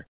either.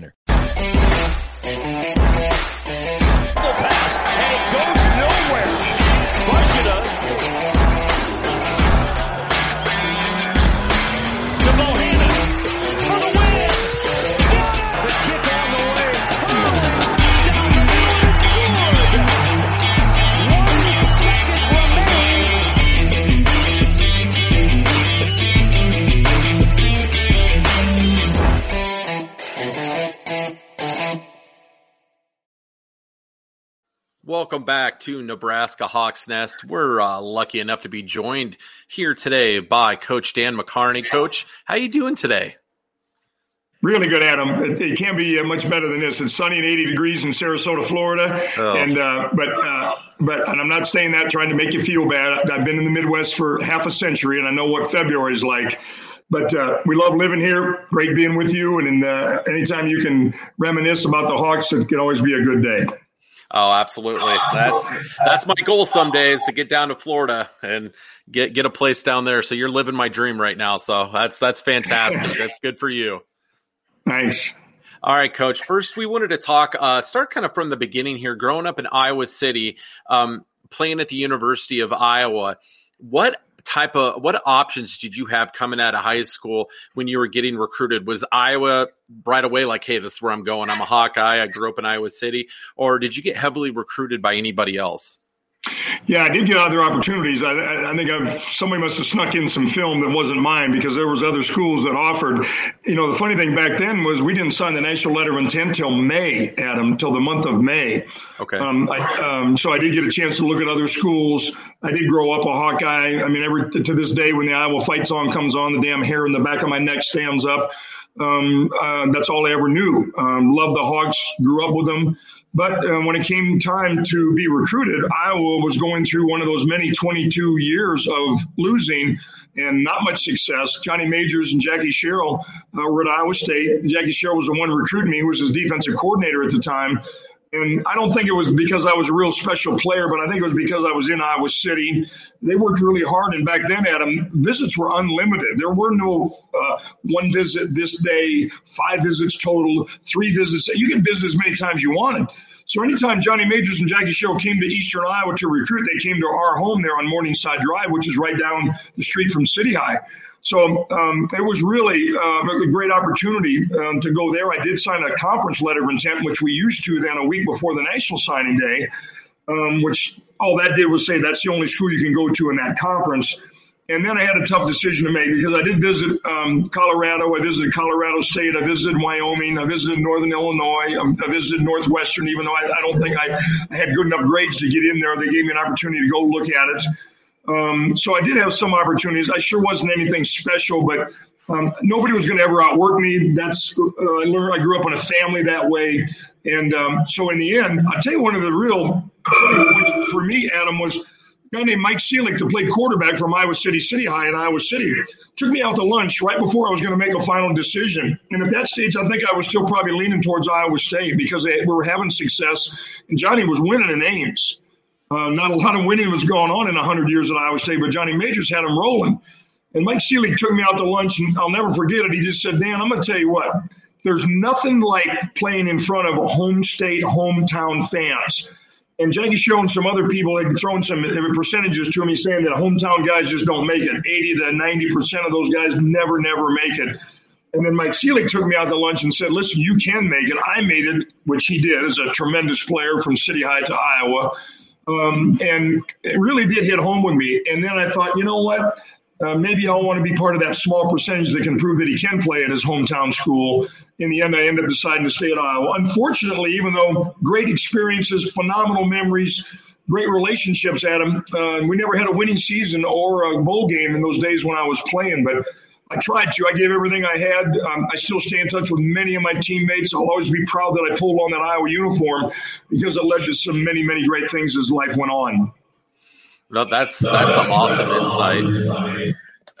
winner. Welcome back to Nebraska Hawks Nest. We're uh, lucky enough to be joined here today by Coach Dan McCarney. Coach, how you doing today? Really good, Adam. It, it can't be uh, much better than this. It's sunny and 80 degrees in Sarasota, Florida, oh. and uh, but uh, but and I'm not saying that trying to make you feel bad. I've been in the Midwest for half a century, and I know what February is like. But uh, we love living here. Great being with you, and uh, anytime you can reminisce about the Hawks, it can always be a good day. Oh, absolutely. That's that's my goal some days to get down to Florida and get get a place down there. So you're living my dream right now. So that's that's fantastic. that's good for you. Nice. All right, Coach. First, we wanted to talk. Uh, start kind of from the beginning here. Growing up in Iowa City, um, playing at the University of Iowa, what type of what options did you have coming out of high school when you were getting recruited? Was Iowa right away like, hey, this is where I'm going? I'm a Hawkeye. I grew up in Iowa City, or did you get heavily recruited by anybody else? Yeah, I did get other opportunities. I, I think I've, somebody must have snuck in some film that wasn't mine because there was other schools that offered. You know, the funny thing back then was we didn't sign the national letter of intent till May, Adam, till the month of May. Okay. Um, I, um, so I did get a chance to look at other schools. I did grow up a Hawkeye. I mean, every to this day when the Iowa fight song comes on, the damn hair in the back of my neck stands up. Um, uh, that's all I ever knew. Um, loved the Hawks. Grew up with them. But uh, when it came time to be recruited, Iowa was going through one of those many 22 years of losing and not much success. Johnny Majors and Jackie Sherrill uh, were at Iowa State. Jackie Sherrill was the one recruiting me, who was his defensive coordinator at the time. And I don't think it was because I was a real special player, but I think it was because I was in Iowa City. They worked really hard. And back then, Adam, visits were unlimited. There were no uh, one visit this day, five visits total, three visits. You can visit as many times you wanted. So anytime Johnny Majors and Jackie Sherrill came to Eastern Iowa to recruit, they came to our home there on Morningside Drive, which is right down the street from City High. So um, it was really uh, a great opportunity um, to go there. I did sign a conference letter of intent, which we used to then a week before the national signing day, um, which all that did was say that's the only school you can go to in that conference. And then I had a tough decision to make because I did visit um, Colorado, I visited Colorado State, I visited Wyoming, I visited Northern Illinois, um, I visited Northwestern, even though I, I don't think I, I had good enough grades to get in there. They gave me an opportunity to go look at it. Um, so I did have some opportunities. I sure wasn't anything special, but um, nobody was going to ever outwork me. That's uh, I learned. I grew up in a family that way, and um, so in the end, I'll tell you one of the real for me, Adam was a guy named Mike Seelig to play quarterback from Iowa City City High in Iowa City. Took me out to lunch right before I was going to make a final decision, and at that stage, I think I was still probably leaning towards Iowa State because they were having success, and Johnny was winning in Ames. Uh, not a lot of winning was going on in 100 years at Iowa State, but Johnny Majors had him rolling. And Mike Seelig took me out to lunch, and I'll never forget it. He just said, Dan, I'm going to tell you what, there's nothing like playing in front of a home state, hometown fans. And Jackie Sherrill and some other people had thrown some percentages to me saying that hometown guys just don't make it. 80 to 90% of those guys never, never make it. And then Mike Seelig took me out to lunch and said, listen, you can make it. I made it, which he did as a tremendous player from City High to Iowa. Um, and it really did hit home with me. And then I thought, you know what? Uh, maybe I'll want to be part of that small percentage that can prove that he can play at his hometown school. In the end, I ended up deciding to stay at Iowa. Unfortunately, even though great experiences, phenomenal memories, great relationships, Adam, uh, we never had a winning season or a bowl game in those days when I was playing. But I tried to. I gave everything I had. Um, I still stay in touch with many of my teammates. I'll always be proud that I pulled on that Iowa uniform because it led to some many, many great things as life went on. No, that's that's some awesome insight.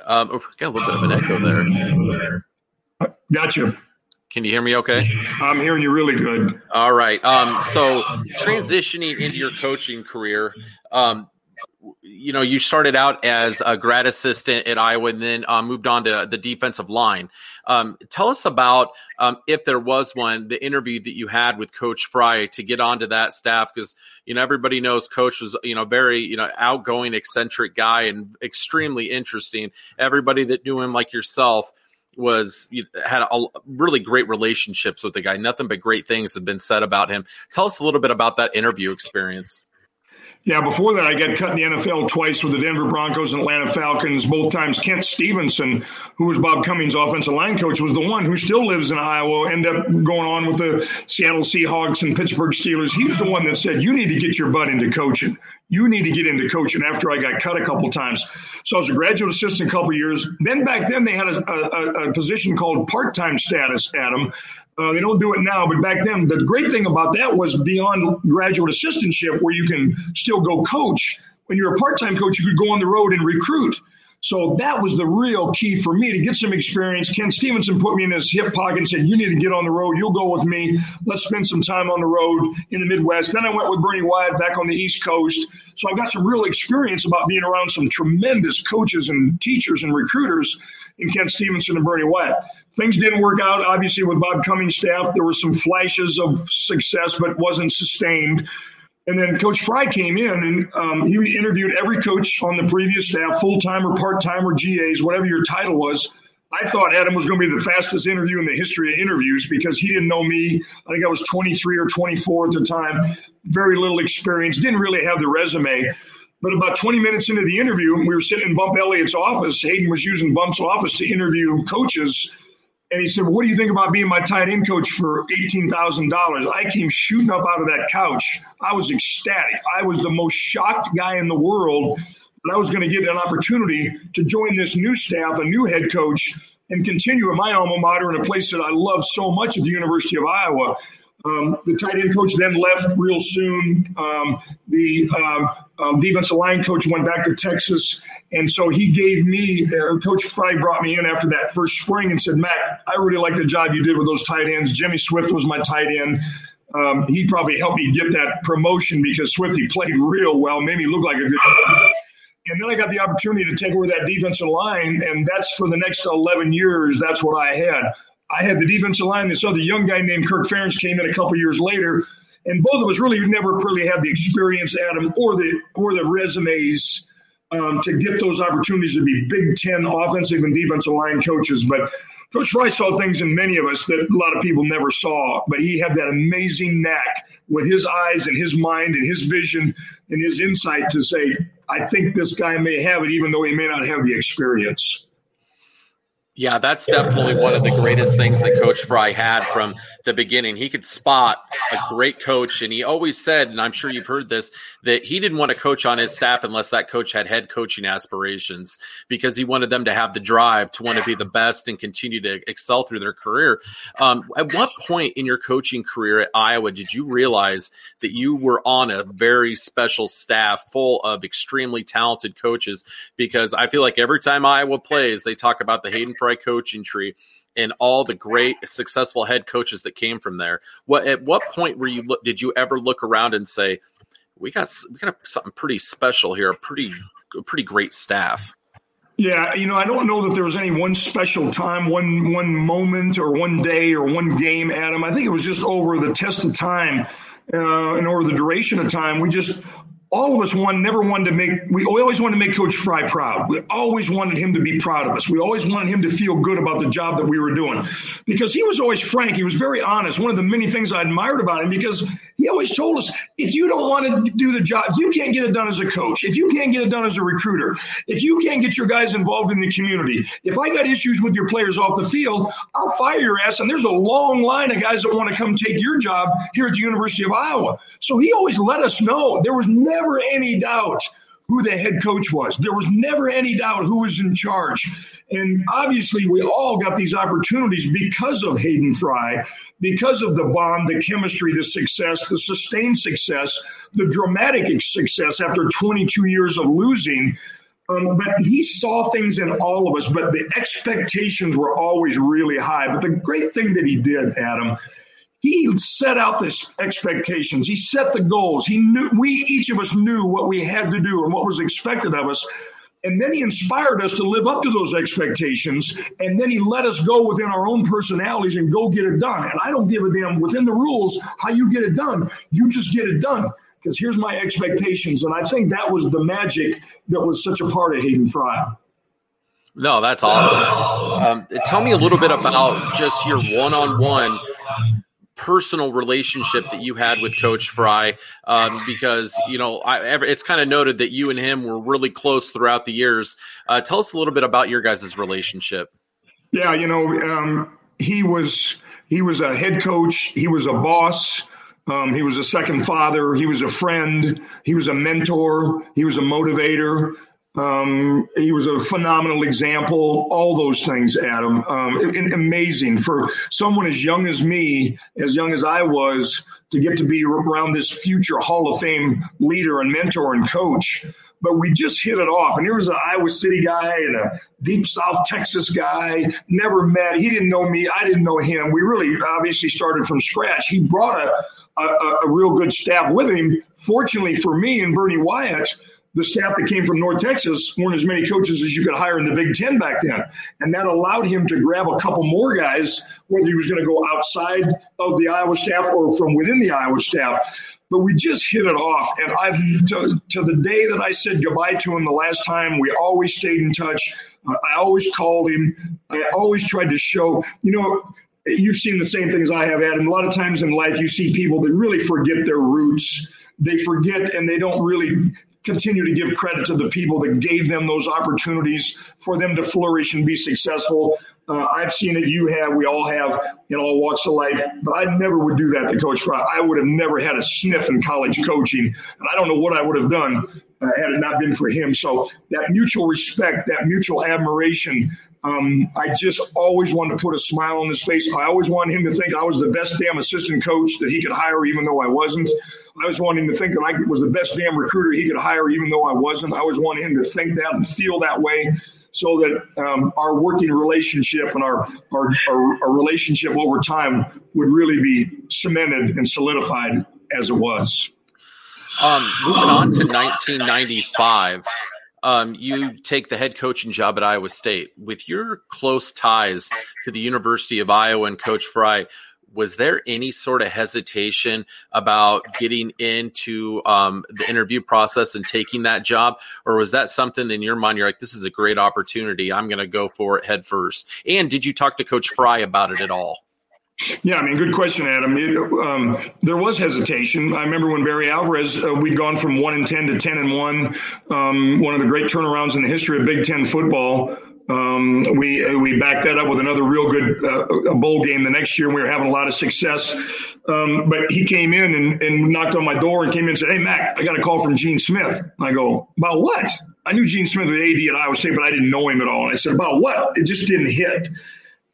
Um, oh, got a little bit of an echo there. Gotcha. Can you hear me okay? I'm hearing you really good. All right. Um, so transitioning into your coaching career, um, you know, you started out as a grad assistant at Iowa and then uh, moved on to the defensive line. Um, tell us about, um, if there was one, the interview that you had with Coach Fry to get onto that staff because, you know, everybody knows Coach was, you know, very, you know, outgoing, eccentric guy and extremely interesting. Everybody that knew him, like yourself, was had a, really great relationships with the guy. Nothing but great things have been said about him. Tell us a little bit about that interview experience. Yeah, before that, I got cut in the NFL twice with the Denver Broncos and Atlanta Falcons. Both times, Kent Stevenson, who was Bob Commings' offensive line coach, was the one who still lives in Iowa. Ended up going on with the Seattle Seahawks and Pittsburgh Steelers. He was the one that said, "You need to get your butt into coaching. You need to get into coaching." After I got cut a couple times, so I was a graduate assistant a couple years. Then back then, they had a, a, a position called part-time status, Adam, uh, they don't do it now, but back then, the great thing about that was beyond graduate assistantship, where you can still go coach. When you're a part time coach, you could go on the road and recruit. So that was the real key for me to get some experience. Kent Stevenson put me in his hip pocket and said, You need to get on the road. You'll go with me. Let's spend some time on the road in the Midwest. Then I went with Bernie Wyatt back on the East Coast. So I got some real experience about being around some tremendous coaches and teachers and recruiters in Kent Stevenson and Bernie Wyatt. Things didn't work out, obviously, with Bob Commings' staff. There were some flashes of success, but wasn't sustained. And then Coach Fry came in and um, he interviewed every coach on the previous staff, full time or part time or GAs, whatever your title was. I thought Adam was going to be the fastest interview in the history of interviews because he didn't know me. I think I was 23 or 24 at the time, very little experience, didn't really have the resume. But about 20 minutes into the interview, we were sitting in Bump Elliott's office. Hayden was using Bump's office to interview coaches. And he said, well, What do you think about being my tight end coach for $18,000? I came shooting up out of that couch. I was ecstatic. I was the most shocked guy in the world that I was going to get an opportunity to join this new staff, a new head coach, and continue at my alma mater in a place that I love so much at the University of Iowa. Um, the tight end coach then left real soon. Um, the um, um, defensive line coach went back to Texas. And so he gave me, uh, Coach Fry brought me in after that first spring and said, Matt, I really like the job you did with those tight ends. Jimmy Swift was my tight end. Um, he probably helped me get that promotion because Swifty played real well, made me look like a good and then I got the opportunity to take over that defensive line, and that's for the next 11 years. That's what I had. I had the defensive line. This other young guy named Kirk Ferentz came in a couple years later, and both of us really never really had the experience, Adam, or the or the resumes um, to get those opportunities to be Big Ten offensive and defensive line coaches. But Coach Fry saw things in many of us that a lot of people never saw. But he had that amazing knack with his eyes and his mind and his vision and his insight to say, I think this guy may have it, even though he may not have the experience. Yeah, that's definitely one of the greatest things that Coach Fry had from the beginning. He could spot a great coach, and he always said, and I'm sure you've heard this, that he didn't want to coach on his staff unless that coach had head coaching aspirations because he wanted them to have the drive to want to be the best and continue to excel through their career. Um, at what point in your coaching career at Iowa did you realize that you were on a very special staff full of extremely talented coaches? Because I feel like every time Iowa plays, they talk about the Hayden Coaching tree and all the great successful head coaches that came from there. What at what point were you look did you ever look around and say, "We got we got something pretty special here, a pretty pretty great staff." Yeah, you know, I don't know that there was any one special time, one one moment, or one day, or one game, Adam. I think it was just over the test of time uh, and over the duration of time. We just all of us one never wanted to make we always wanted to make coach fry proud. We always wanted him to be proud of us. We always wanted him to feel good about the job that we were doing. Because he was always frank. He was very honest. One of the many things i admired about him because he always told us if you don't want to do the job you can't get it done as a coach if you can't get it done as a recruiter if you can't get your guys involved in the community if i got issues with your players off the field i'll fire your ass and there's a long line of guys that want to come take your job here at the university of iowa. So he always let us know there was never any doubt who the head coach was. There was never any doubt who was in charge. And obviously, we all got these opportunities because of Hayden Fry, because of the bond, the chemistry, the success, the sustained success, the dramatic success after 22 years of losing. Um, but he saw things in all of us, but the expectations were always really high. But the great thing that he did, Adam, he set out the expectations. He set the goals. He knew we each of us knew what we had to do and what was expected of us. And then he inspired us to live up to those expectations. And then he let us go within our own personalities and go get it done. And I don't give a damn within the rules how you get it done. You just get it done. Because here's my expectations. And I think that was the magic that was such a part of Hayden Fry. No, that's awesome. Um, tell me a little bit about just your one on one personal relationship that you had with Coach Fry, um, because you know I, it's kind of noted that you and him were really close throughout the years. Uh, tell us a little bit about your guys' relationship. Yeah, you know, um, he was he was a head coach. He was a boss. Um, he was a second father. He was a friend. He was a mentor. He was a motivator. Um, he was a phenomenal example. All those things, Adam. Um, amazing for someone as young as me, as young as I was, to get to be around this future Hall of Fame leader and mentor and coach. But we just hit it off. And here was an Iowa City guy and a deep South Texas guy. Never met. He didn't know me. I didn't know him. We really obviously started from scratch. He brought a, a, a real good staff with him. Fortunately for me and Bernie Wyatt the staff that came from North Texas weren't as many coaches as you could hire in the Big Ten back then. And that allowed him to grab a couple more guys, whether he was going to go outside of the Iowa staff or from within the Iowa staff. But we just hit it off. And I, to, to the day that I said goodbye to him the last time, we always stayed in touch. Uh, I always called him. I always tried to show, you know, you've seen the same things I have, Adam. A lot of times in life, you see people that really forget their roots. They forget and they don't really continue to give credit to the people that gave them those opportunities for them to flourish and be successful. Uh, I've seen it. You have. We all have in all walks of life. But I never would do that to Coach Fry. I would have never had a sniff in college coaching, and I don't know what I would have done uh, had it not been for him. So that mutual respect, that mutual admiration. Um, I just always wanted to put a smile on his face. I always wanted him to think I was the best damn assistant coach that he could hire, even though I wasn't. I was wanting to think that I was the best damn recruiter he could hire, even though I wasn't. I was wanting him to think that and feel that way so that um, our working relationship and our, our, our, our, relationship over time would really be cemented and solidified as it was. Um, moving on to 1995, um, you take the head coaching job at Iowa State. With your close ties to the University of Iowa and Coach Fry, was there any sort of hesitation about getting into um, the interview process and taking that job, or was that something in your mind? You're like, this is a great opportunity. I'm going to go for it head first. And did you talk to Coach Fry about it at all? Yeah, I mean, good question, Adam. It, um, there was hesitation. I remember when Barry Alvarez, uh, we'd gone from one and ten to ten and one, um, one of the great turnarounds in the history of Big Ten football. Um, we we backed that up with another real good uh, bowl game the next year. We were having a lot of success. Um, but he came in and, and knocked on my door and came in and said, "Hey Mac, I got a call from Gene Smith." I go, "About what?" I knew Gene Smith was AD at Iowa State, but I didn't know him at all. And I said, "About what?" It just didn't hit.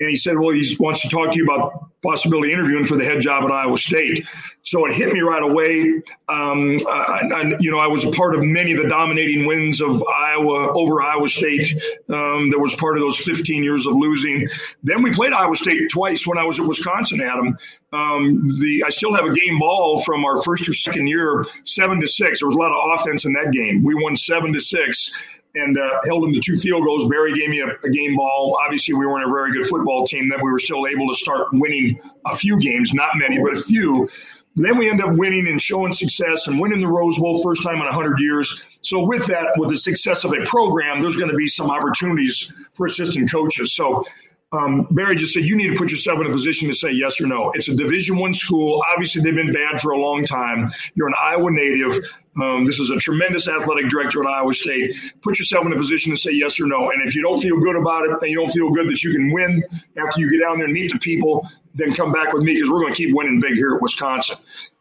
And he said, "Well, he wants to talk to you about possibility interviewing for the head job at Iowa State. So it hit me right away. Um, I, you know, I was a part of many of the dominating wins of Iowa over Iowa State. Um, that was part of those 15 years of losing. Then we played Iowa State twice when I was at Wisconsin, Adam. Um, the I still have a game ball from our first or second year, seven to six. There was a lot of offense in that game. We won seven to six and uh, held them to two field goals. Barry gave me a, a, game ball. Obviously, we weren't a very good football team. That we were still able to start winning a few games, not many, but a few. Then we end up winning and showing success and winning the Rose Bowl first time in 100 years. So with that, with the success of a program, there's going to be some opportunities for assistant coaches. So um, Barry just said you need to put yourself in a position to say yes or no. It's a Division One school. Obviously, they've been bad for a long time. You're an Iowa native. Um, this is a tremendous athletic director at Iowa State. Put yourself in a position to say yes or no. And if you don't feel good about it, and you don't feel good that you can win after you get down there and meet the people, then come back with me because we're going to keep winning big here at Wisconsin.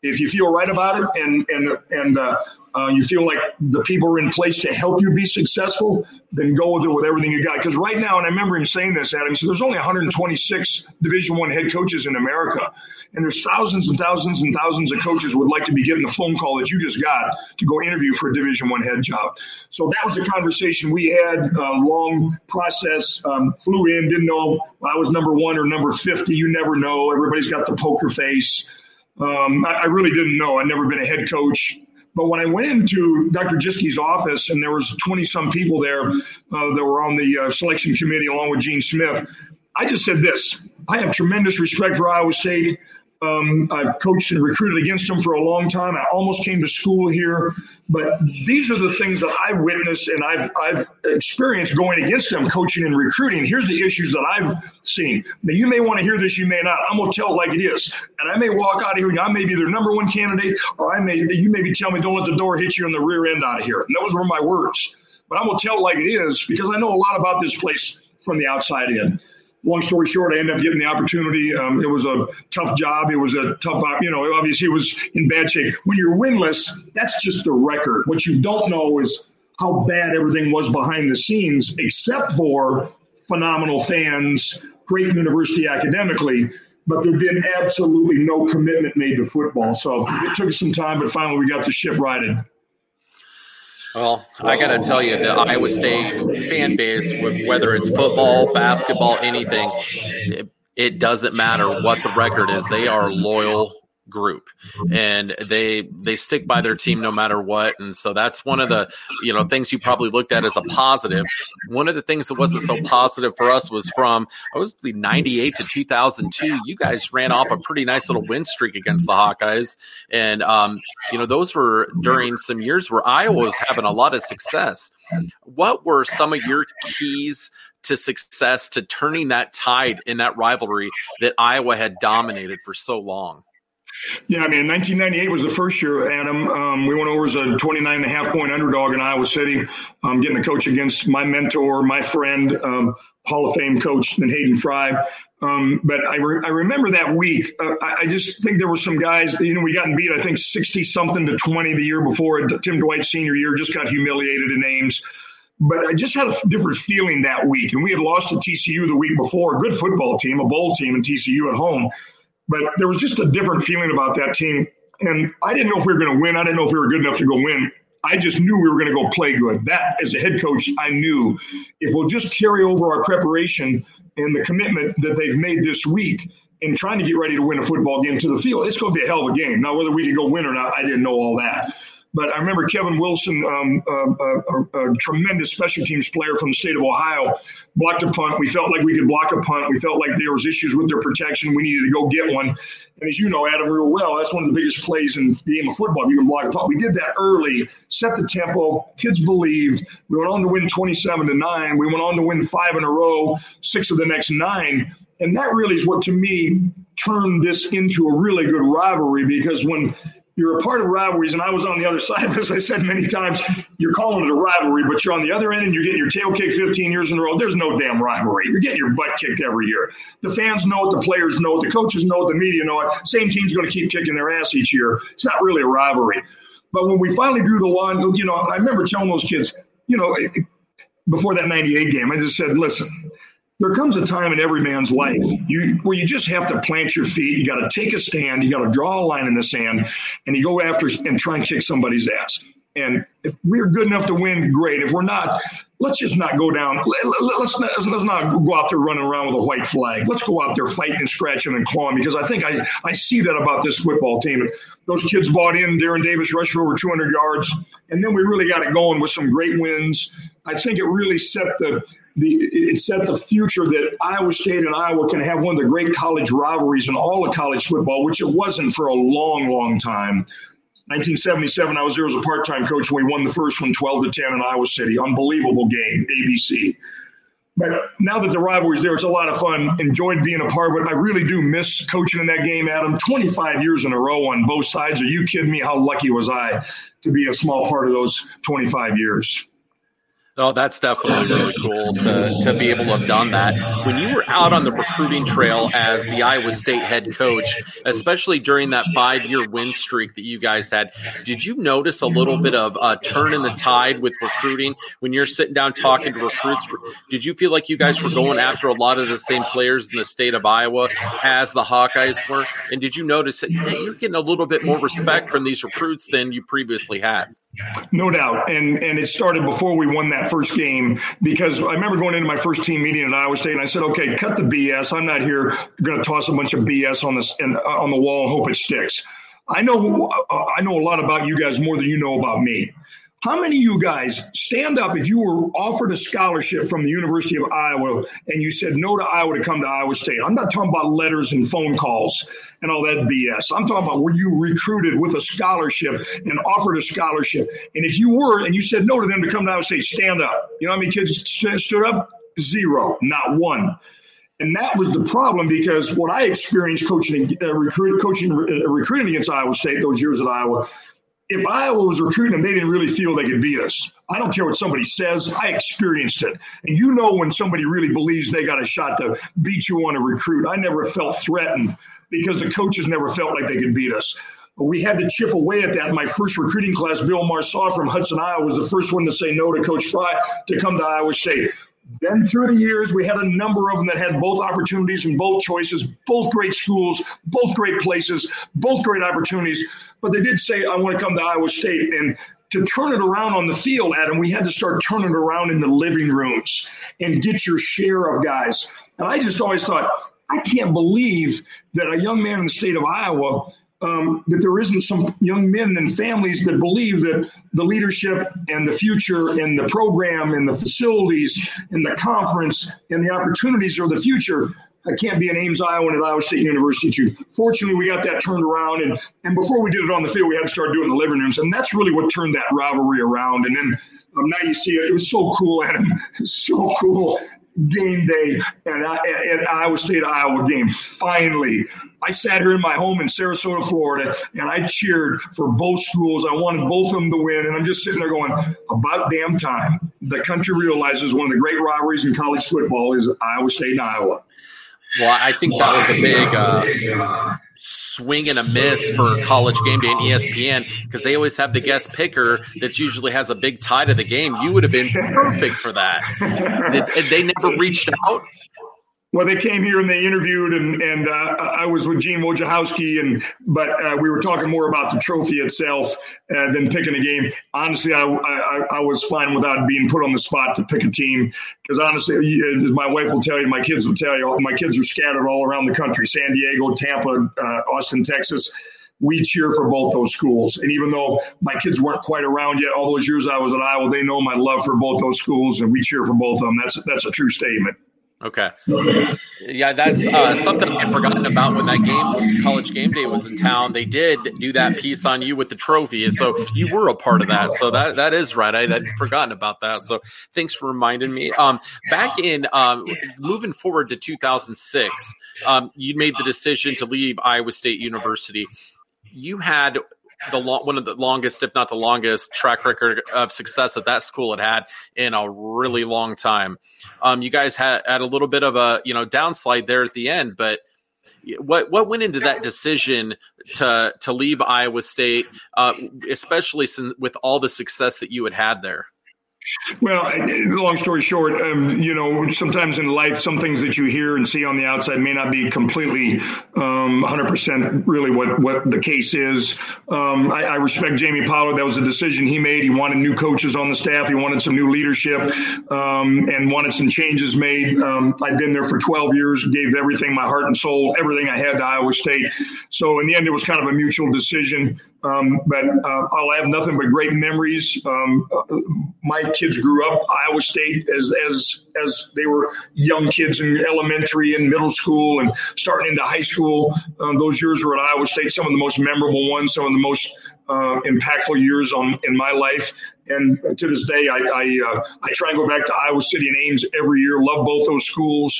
If you feel right about it and and and uh, uh, you feel like the people are in place to help you be successful, then go with it with everything you got. Because right now, and I remember him saying this, Adam, so there's only 126 Division One head coaches in America, and there's thousands and thousands and thousands of coaches would like to be getting the phone call that you just got to go interview for a Division One head job. So that was the conversation we had. Uh, long process. Um, flew in, didn't know I was number one or number 50. You never know. Everybody's got the poker face. Um, I, I, really didn't know. I'd never been a head coach. But when I went into Dr. Jischke's office and there was 20 some people there uh, that were on the uh, selection committee along with Gene Smith, I just said this. I have tremendous respect for Iowa State. Um, I've coached and recruited against them for a long time. I almost came to school here, but these are the things that I've witnessed and I've I've experienced going against them, coaching and recruiting. Here's the issues that I've seen. Now you may want to hear this, you may not. I'm gonna tell it like it is, and I may walk out of here and I may be their number one candidate, or I may you maybe tell me don't let the door hit you in the rear end out of here. And those were my words, but I'm gonna tell it like it is because I know a lot about this place from the outside in long story short, I ended up getting the opportunity. Um, it was a tough job. It was a tough, you know, obviously it was in bad shape. When you're winless, that's just the record. What you don't know is how bad everything was behind the scenes, except for phenomenal fans, great university academically. But there'd been absolutely no commitment made to football. So it took some time, but finally we got the ship righted. Well, I got to tell you, the Iowa State fan base, whether it's football, basketball, anything, it, it doesn't matter what the record is. They are loyal group. And they they stick by their team no matter what. And so that's one of the you know things you probably looked at as a positive. One of the things that wasn't so positive for us was from i was 98 to 2002 you guys ran off a pretty nice little win streak against the hawkeyes. And um, you know those were during some years where iowa was having a lot of success. What were some of your keys to success to turning that tide in that rivalry that iowa had dominated for so long yeah, I mean, 1998 was the first year, Adam. Um, we went over as a 29 and a half point underdog in Iowa City, um, getting a coach against my mentor, my friend, um, Hall of Fame coach, and Hayden Fry. Um, but I, re- I remember that week. Uh, I, I, just think there were some guys, you know, we got beat, I think, 60 something to 20 the year before. Tim Dwight's senior year just got humiliated in Ames. But I just had a different feeling that week. And we had lost to TCU the week before, a good football team, a bowl team, and TCU at home. But there was just a different feeling about that team. And I didn't know if we were going to win. I didn't know if we were good enough to go win. I just knew we were going to go play good. That, as a head coach, I knew if we'll just carry over our preparation and the commitment that they've made this week in trying to get ready to win a football game to the field, it's going to be a hell of a game. Now, whether we can go win or not, I didn't know all that. But I remember Kevin Wilson, um, uh, a, a, tremendous special teams player from the state of Ohio, blocked a punt. We felt like we could block a punt. We felt like there was issues with their protection. We needed to go get one. And as you know, Adam, real well, that's one of the biggest plays in the game of football. You can block a punt. We did that early, set the tempo. Kids believed. We went on to win 27 to nine. We went on to win five in a row, six of the next nine. And that really is what, to me, turned this into a really good rivalry because when you're a part of rivalries, and I was on the other side. As I said many times, you're calling it a rivalry, but you're on the other end and you're getting your tail kicked 15 years in a row. There's no damn rivalry. You're getting your butt kicked every year. The fans know it, the players know it, the coaches know it, the media know it. Same team's going to keep kicking their ass each year. It's not really a rivalry. But when we finally drew the line, you know, I remember telling those kids, you know, before that 98 game, I just said, listen, there comes a time in every man's life you, where you just have to plant your feet. You got to take a stand. You got to draw a line in the sand, and you go after and try and kick somebody's ass. And if we're good enough to win, great. If we're not, let's just not go down. Let's not, let's not go out there running around with a white flag. Let's go out there fighting and scratching and clawing because I think I, I see that about this football team. Those kids bought in. Darren Davis rushed for over 200 yards. And then we really got it going with some great wins. I think it really set the the it set the future that Iowa State and Iowa can have one of the great college rivalries in all of college football, which it wasn't for a long, long time. 1977, I was there as a part-time coach when we won the first one 12 to 10 in Iowa City. Unbelievable game, ABC. But now that the rivalry's there, it's a lot of fun. Enjoyed being a part of it. I really do miss coaching in that game, Adam. 25 years in a row on both sides. Are you kidding me? How lucky was I to be a small part of those 25 years? Oh, that's definitely really cool to, to be able to have done that. When you were out on the recruiting trail as the Iowa State head coach, especially during that five year win streak that you guys had, did you notice a little bit of a turn in the tide with recruiting when you're sitting down talking to recruits? Did you feel like you guys were going after a lot of the same players in the state of Iowa as the Hawkeyes were? And did you notice that hey, you're getting a little bit more respect from these recruits than you previously had? No doubt, and and it started before we won that first game because I remember going into my first team meeting at Iowa State and I said, "Okay, cut the BS. I'm not here going to toss a bunch of BS on this and uh, on the wall and hope it sticks. I know I know a lot about you guys more than you know about me. How many of you guys stand up if you were offered a scholarship from the University of Iowa and you said no to Iowa to come to Iowa State? I'm not talking about letters and phone calls and all that BS. I'm talking about were you recruited with a scholarship and offered a scholarship? And if you were and you said no to them to come to Iowa State, stand up. You know how many kids stood up? Zero, not one. And that was the problem because what I experienced coaching, uh, recruit, coaching, uh, recruiting against Iowa State those years at Iowa if Iowa was recruiting and they didn't really feel they could beat us. I don't care what somebody says. I experienced it. And you know when somebody really believes they got a shot to beat you on a recruit. I never felt threatened because the coaches never felt like they could beat us. But we had to chip away at that. My first recruiting class, Bill Marsaw from Hudson, Iowa, was the first one to say no to Coach Fry to come to Iowa State. Then through the years, we had a number of them that had both opportunities and both choices, both great schools, both great places, both great opportunities. But they did say, I want to come to Iowa State. And to turn it around on the field, Adam, we had to start turning it around in the living rooms and get your share of guys. And I just always thought, I can't believe that a young man in the state of Iowa um, that there isn't some young men and families that believe that the leadership and the future and the program and the facilities and the conference and the opportunities are the future. I can't be in Ames, Iowa, and at Iowa State University too. Fortunately, we got that turned around, and and before we did it on the field, we had to start doing the living rooms, and that's really what turned that rivalry around. And then um, now you see it; it was so cool, Adam, so cool game day and at Iowa State Iowa game. Finally, I sat here in my home in Sarasota, Florida, and I cheered for both schools. I wanted both of them to win, and I'm just sitting there going, about damn time. The country realizes one of the great rivalries in college football is Iowa State and Iowa. Well, I think that was a big. Uh, swing and a miss for college game day and ESPN because they always have the guest picker that usually has a big tie to the game. You would have been perfect for that. Did, they never reached out? Well, they came here and they interviewed, and and uh, I was with Gene Wojciechowski, and but uh, we were talking more about the trophy itself uh, than picking a game. Honestly, I, I, I was fine without being put on the spot to pick a team because honestly, as my wife will tell you, my kids will tell you, my kids are scattered all around the country: San Diego, Tampa, uh, Austin, Texas we cheer for both those schools. And even though my kids weren't quite around yet, all those years I was at Iowa, they know my love for both those schools, and we cheer for both of them. That's that's a true statement. Okay. Yeah, that's uh, something I'd forgotten about when that game, college game day, was in town. They did do that piece on you with the trophy, so you were a part of that. So that that is right. I, would forgotten about that. So thanks for reminding me. Um, back in um, moving forward to 2006, um, you made the decision to leave Iowa State University. You had the long, one of the longest, if not the longest, track record of success that that school had had in a really long time. Um, you guys had, had a little bit of a you know downslide there at the end, but what what went into that decision to to leave Iowa State, uh, especially since, with all the success that you had had there? Well, long story short, um, you know, sometimes in life, some things that you hear and see on the outside may not be completely um, 100% really what, what the case is. Um, I, I, respect Jamie Pollard. That was a decision he made. He wanted new coaches on the staff. He wanted some new leadership um, and wanted some changes made. Um, I'd been there for 12 years, gave everything, my heart and soul, everything I had to Iowa State. So in the end, it was kind of a mutual decision. Um, but uh, I'll have nothing but great memories. Um, my kids grew up Iowa State as as as they were young kids in elementary and middle school and starting into high school. Um, those years were at Iowa State some of the most memorable ones, some of the most uh, impactful years on in my life. And to this day, I I, uh, I try and go back to Iowa City and Ames every year. Love both those schools.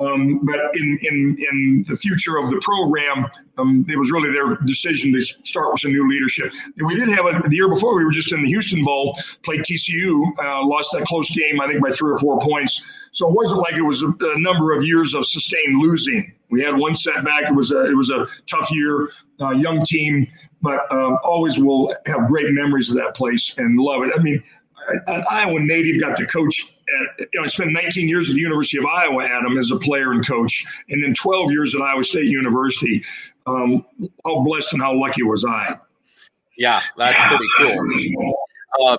Um, but in, in, in the future of the program, um, it was really their decision to start with some new leadership. And we did have a, the year before, we were just in the Houston Bowl, played TCU, uh, lost that close game, I think by three or four points. So it wasn't like it was a, a number of years of sustained losing. We had one setback. It was a, it was a tough year, uh, young team, but um, always will have great memories of that place and love it. I mean, an Iowa native got to coach at, you know, I spent 19 years at the University of Iowa, Adam, as a player and coach, and then 12 years at Iowa State University. Um, how blessed and how lucky was I? Yeah, that's pretty cool. Uh,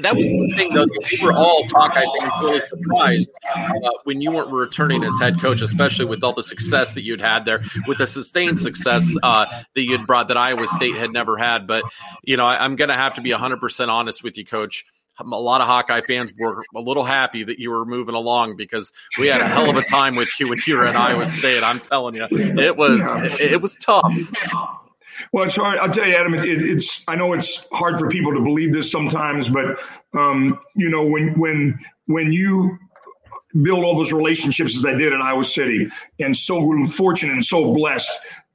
that was the thing, though. We were all Hawkeye fans really surprised uh, when you weren't returning as head coach, especially with all the success that you'd had there, with the sustained success uh, that you'd brought that Iowa State had never had. But, you know, I, I'm going to have to be 100% honest with you, coach a lot of Hawkeye fans were a little happy that you were moving along because we had a hell of a time with you when you were at Iowa State. I'm telling you, it was it, it was tough. Well, it's hard. I'll tell you, Adam. It, it's I know it's hard for people to believe this sometimes, but um, you know when when when you build all those relationships as I did in Iowa City, and so fortunate and so blessed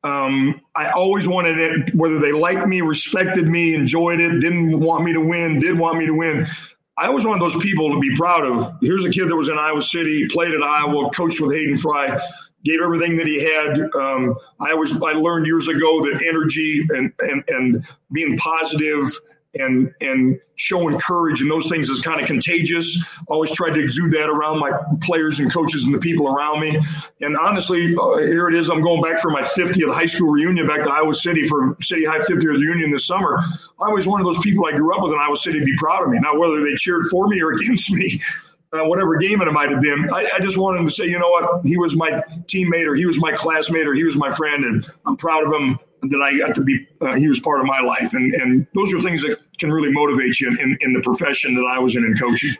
um, I always wanted it, whether they liked me, respected me, enjoyed it, didn't want me to win, did want me to win. I was one of those people to be proud of. Here's a kid that was in Iowa City, played at Iowa, coached with Hayden Fry, gave everything that he had. Um, I always I learned years ago that energy and and and being positive and and showing courage and those things is kind of contagious. Always tried to exude that around my players and coaches and the people around me. And honestly, uh, here it is. I'm going back for my 50th high school reunion back to Iowa City for City High 50th reunion this summer. I was one of those people I grew up with in Iowa City to be proud of me. Now, whether they cheered for me or against me, uh, whatever game it might have been. I, I, just wanted to say, you know what? He was my teammate, or he was my classmate, or he was my friend, and I'm proud of him that I got to be. Uh, he was part of my life, and and those are things that can really motivate you in, in the profession that I was in in coaching.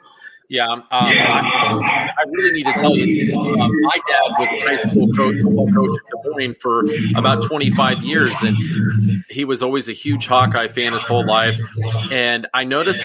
Yeah, um, I, I, really need to tell you, uh, my dad was a high school coach, football coach at Des Moines for about 25 years, and he was always a huge Hawkeye fan his whole life. And I noticed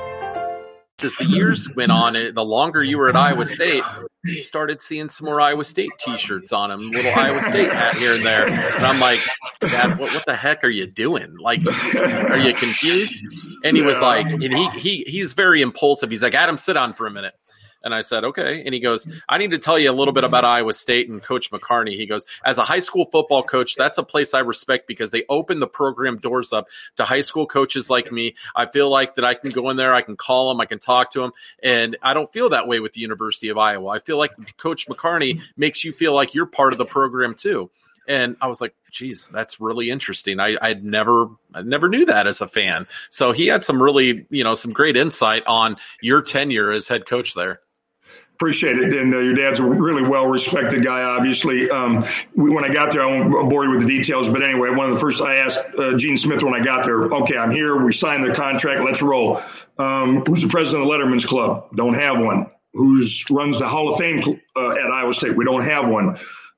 as the years went on, the longer you were at Iowa State, you started seeing some more Iowa State T-shirts on him, little Iowa State hat here and there, and I'm like, Dad, what, what the heck are you doing? Like, are you confused? And he was like, and he he he's very impulsive. He's like, Adam, sit down for a minute. And I said, okay. And he goes, mm-hmm. I need to tell you a little bit about Iowa State and Coach McCarney. He goes, as a high school football coach, that's a place I respect because they open the program doors up to high school coaches like me. I feel like that I can go in there, I can call them, I can talk to them. And I don't feel that way with the University of Iowa. I feel like Coach McCarney mm-hmm. makes you feel like you're part of the program too. And I was like, geez, that's really interesting. I, I'd never, I never knew that as a fan. So he had some really, you know, some great insight on your tenure as head coach there. Appreciate it. And uh, your dad's a really well respected guy, obviously. Um, we, when I got there, I won't bore you with the details, but anyway, one of the first I asked uh, Gene Smith when I got there, okay, I'm here. We signed the contract. Let's roll. Um, who's the president of the Letterman's Club? Don't have one. Who's runs the Hall of Fame uh, at Iowa State? We don't have one.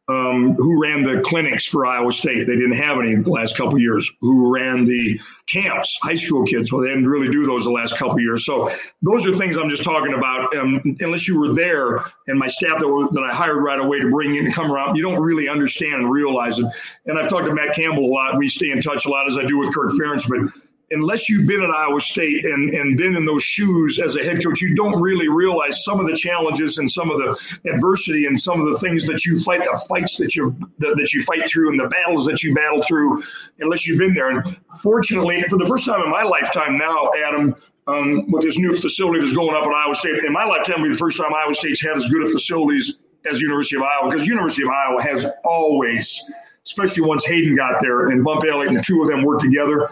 Um, who ran the clinics for Iowa State. They didn't have any in the last couple years. Who ran the camps, high school kids? Well, they didn't really do those the last couple years. So those are things I'm just talking about. Um, unless you were there, and my staff that, were, that I hired right away to bring in and come around, you don't really understand and realize it. And I've talked to Matt Campbell a lot. We stay in touch a lot as I do with Kirk Ferentz, but unless you've been at Iowa State and, and been in those shoes as a head coach, you don't really realize some of the challenges and some of the adversity and some of the things that you fight, the fights that you that, that you fight through and the battles that you battle through, unless you've been there. And fortunately, for the first time in my lifetime now, Adam, um, with this new facility that's going up at Iowa State, in my lifetime, will be the first time Iowa State's had as good a facilities as University of Iowa, because University of Iowa has always, especially once Hayden got there and Bump Elliott and the two of them worked together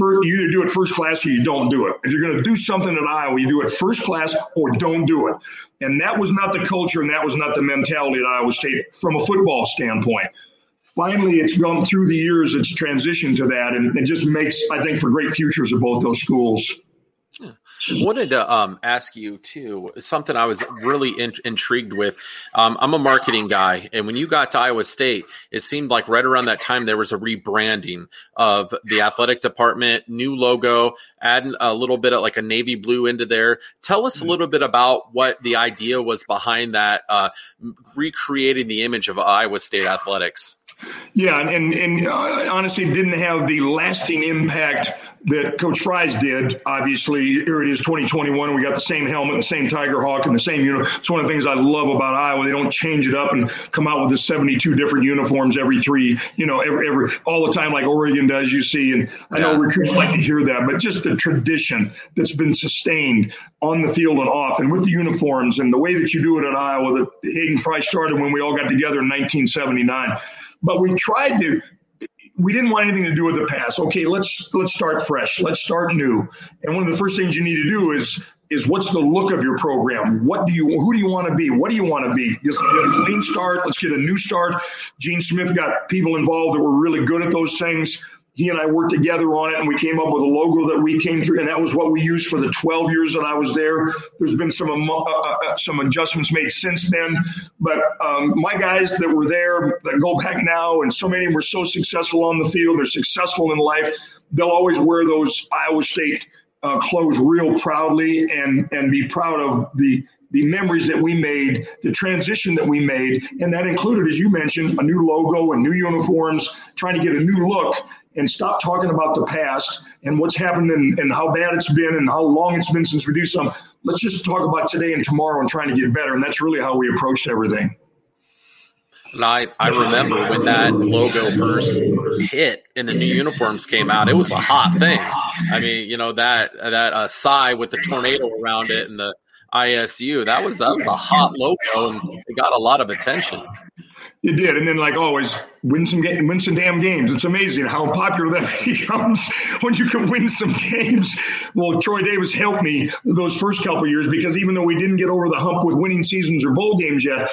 you either do it first class or you don't do it. If you're going to do something at Iowa, you do it first class or don't do it. And that was not the culture and that was not the mentality at Iowa State from a football standpoint. Finally, it's gone through the years, it's transitioned to that, and it just makes, I think, for great futures of both those schools. Wanted to um, ask you too something I was really in- intrigued with. Um, I'm a marketing guy, and when you got to Iowa State, it seemed like right around that time there was a rebranding of the athletic department, new logo, adding a little bit of like a navy blue into there. Tell us a little bit about what the idea was behind that, uh, recreating the image of Iowa State athletics. Yeah, and, and uh, honestly, didn't have the lasting impact that Coach Fries did. Obviously, here it is 2021. We got the same helmet, the same Tiger Hawk, and the same uniform. It's one of the things I love about Iowa. They don't change it up and come out with the 72 different uniforms every three, you know, every, every all the time like Oregon does, you see. And I know recruits like to hear that, but just the tradition that's been sustained on the field and off and with the uniforms and the way that you do it at Iowa that Hayden Fry started when we all got together in 1979. But we tried to we didn't want anything to do with the past. Okay, let's let's start fresh. Let's start new. And one of the first things you need to do is is what's the look of your program? What do you who do you want to be? What do you want to be? Just get a clean start. Let's get a new start. Gene Smith got people involved that were really good at those things he and I worked together on it, and we came up with a logo that we came through, and that was what we used for the 12 years that I was there. There's been some uh, uh, some adjustments made since then, but um, my guys that were there that go back now, and so many were so successful on the field, they're successful in life. They'll always wear those Iowa State uh, clothes real proudly and and be proud of the the memories that we made, the transition that we made, and that included, as you mentioned, a new logo and new uniforms, trying to get a new look and stop talking about the past and what's happened and, and how bad it's been and how long it's been since we do something. Let's just talk about today and tomorrow and trying to get better. And that's really how we approached everything. And I, I remember when that logo first hit and the new uniforms came out, it was a hot thing. I mean, you know, that, that uh, Cy with the tornado around it and the ISU, that was, that was a hot logo and it got a lot of attention. You did, and then like always, win some game, win some damn games. It's amazing how popular that becomes when you can win some games. Well, Troy Davis helped me those first couple years because even though we didn't get over the hump with winning seasons or bowl games yet,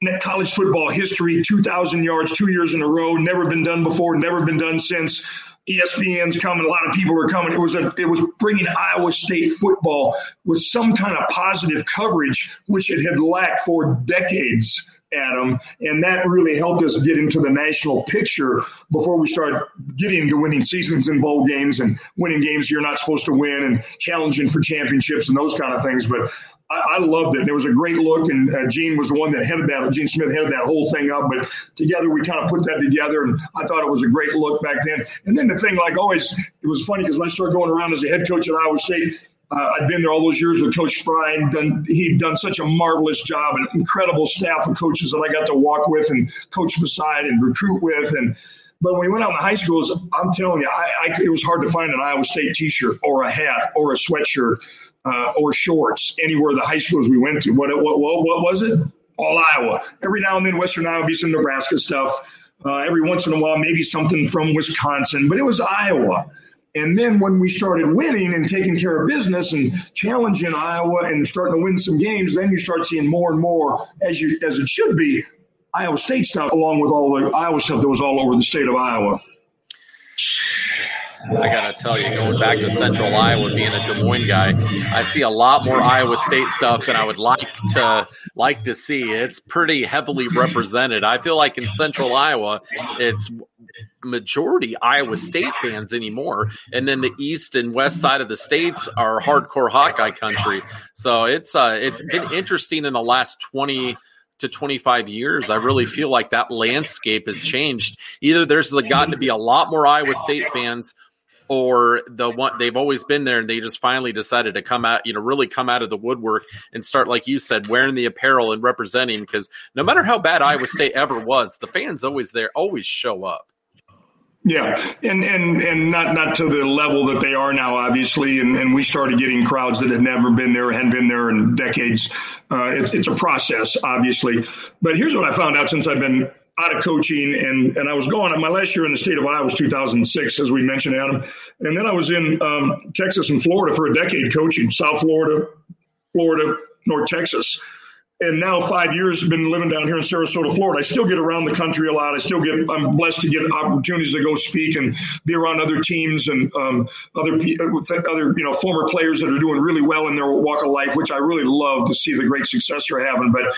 net college football history, 2,000 yards, two years in a row, never been done before, never been done since. ESPN's coming, a lot of people are coming. It was a, it was bringing Iowa State football with some kind of positive coverage, which it had lacked for decades Adam, and that really helped us get into the national picture before we started getting into winning seasons in bowl games and winning games you're not supposed to win and challenging for championships and those kind of things. But I, I loved it. There was a great look, and uh, Gene was the one that headed that. Gene Smith headed that whole thing up, but together we kind of put that together, and I thought it was a great look back then. And then the thing, like always, it was funny because when I started going around as a head coach at Iowa State, uh, I'd been there all those years with Coach Fry, and done, he'd done such a marvelous job, an incredible staff of coaches that I got to walk with and coach beside and recruit with. And but when we went out in the high schools, I'm telling you, I, I, it was hard to find an Iowa State T-shirt or a hat or a sweatshirt uh, or shorts anywhere the high schools we went to. What, what, what, what was it? All Iowa. Every now and then, Western Iowa be some Nebraska stuff. Uh, every once in a while, maybe something from Wisconsin, but it was Iowa. And then when we started winning and taking care of business and challenging Iowa and starting to win some games, then you start seeing more and more, as you as it should be, Iowa State stuff along with all the Iowa stuff that was all over the state of Iowa. I got to tell you, going back to Central Iowa, being a Des Moines guy, I see a lot more Iowa State stuff than I would like to like to see. It's pretty heavily represented. I feel like in Central Iowa, it's majority Iowa State fans anymore, and then the east and west side of the states are hardcore Hawkeye country. So it's uh, it's been interesting in the last twenty to 25 years, I really feel like that landscape has changed. Either there's gotten to be a lot more Iowa State fans or the one they've always been there and they just finally decided to come out, you know, really come out of the woodwork and start, like you said, wearing the apparel and representing. Because no matter how bad Iowa State ever was, the fans always there always show up. Yeah, and and and not not to the level that they are now, obviously. And, and we started getting crowds that had never been there, hadn't been there in decades. Uh, it's it's a process, obviously. But here's what I found out since I've been out of coaching, and and I was going. My last year in the state of Iowa was 2006, as we mentioned, Adam. And then I was in um, Texas and Florida for a decade coaching, South Florida, Florida, North Texas and now five years have been living down here in Sarasota, Florida. I still get around the country a lot. I still get I'm blessed to get opportunities to go speak and be around other teams and um, other other you know former players that are doing really well in their walk of life, which I really love to see the great success they're having. But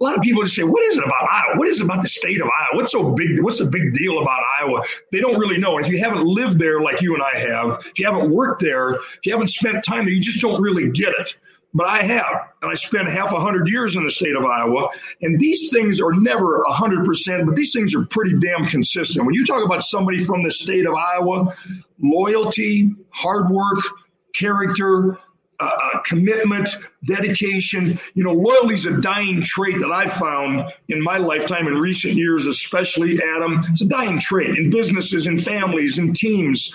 a lot of people just say, "What is it about Iowa? What is it about the state of Iowa? What's so big? What's the big deal about Iowa?" They don't really know. If you haven't lived there like you and I have, if you haven't worked there, if you haven't spent time there, you just don't really get it but I have. And I spent half a hundred years in the state of Iowa. And these things are never a hundred percent, but these things are pretty damn consistent. When you talk about somebody from the state of Iowa, loyalty, hard work, character, uh, commitment, dedication. You know, loyalty is a dying trait that I've found in my lifetime in recent years, especially, Adam. It's a dying trait in businesses, in families, in teams.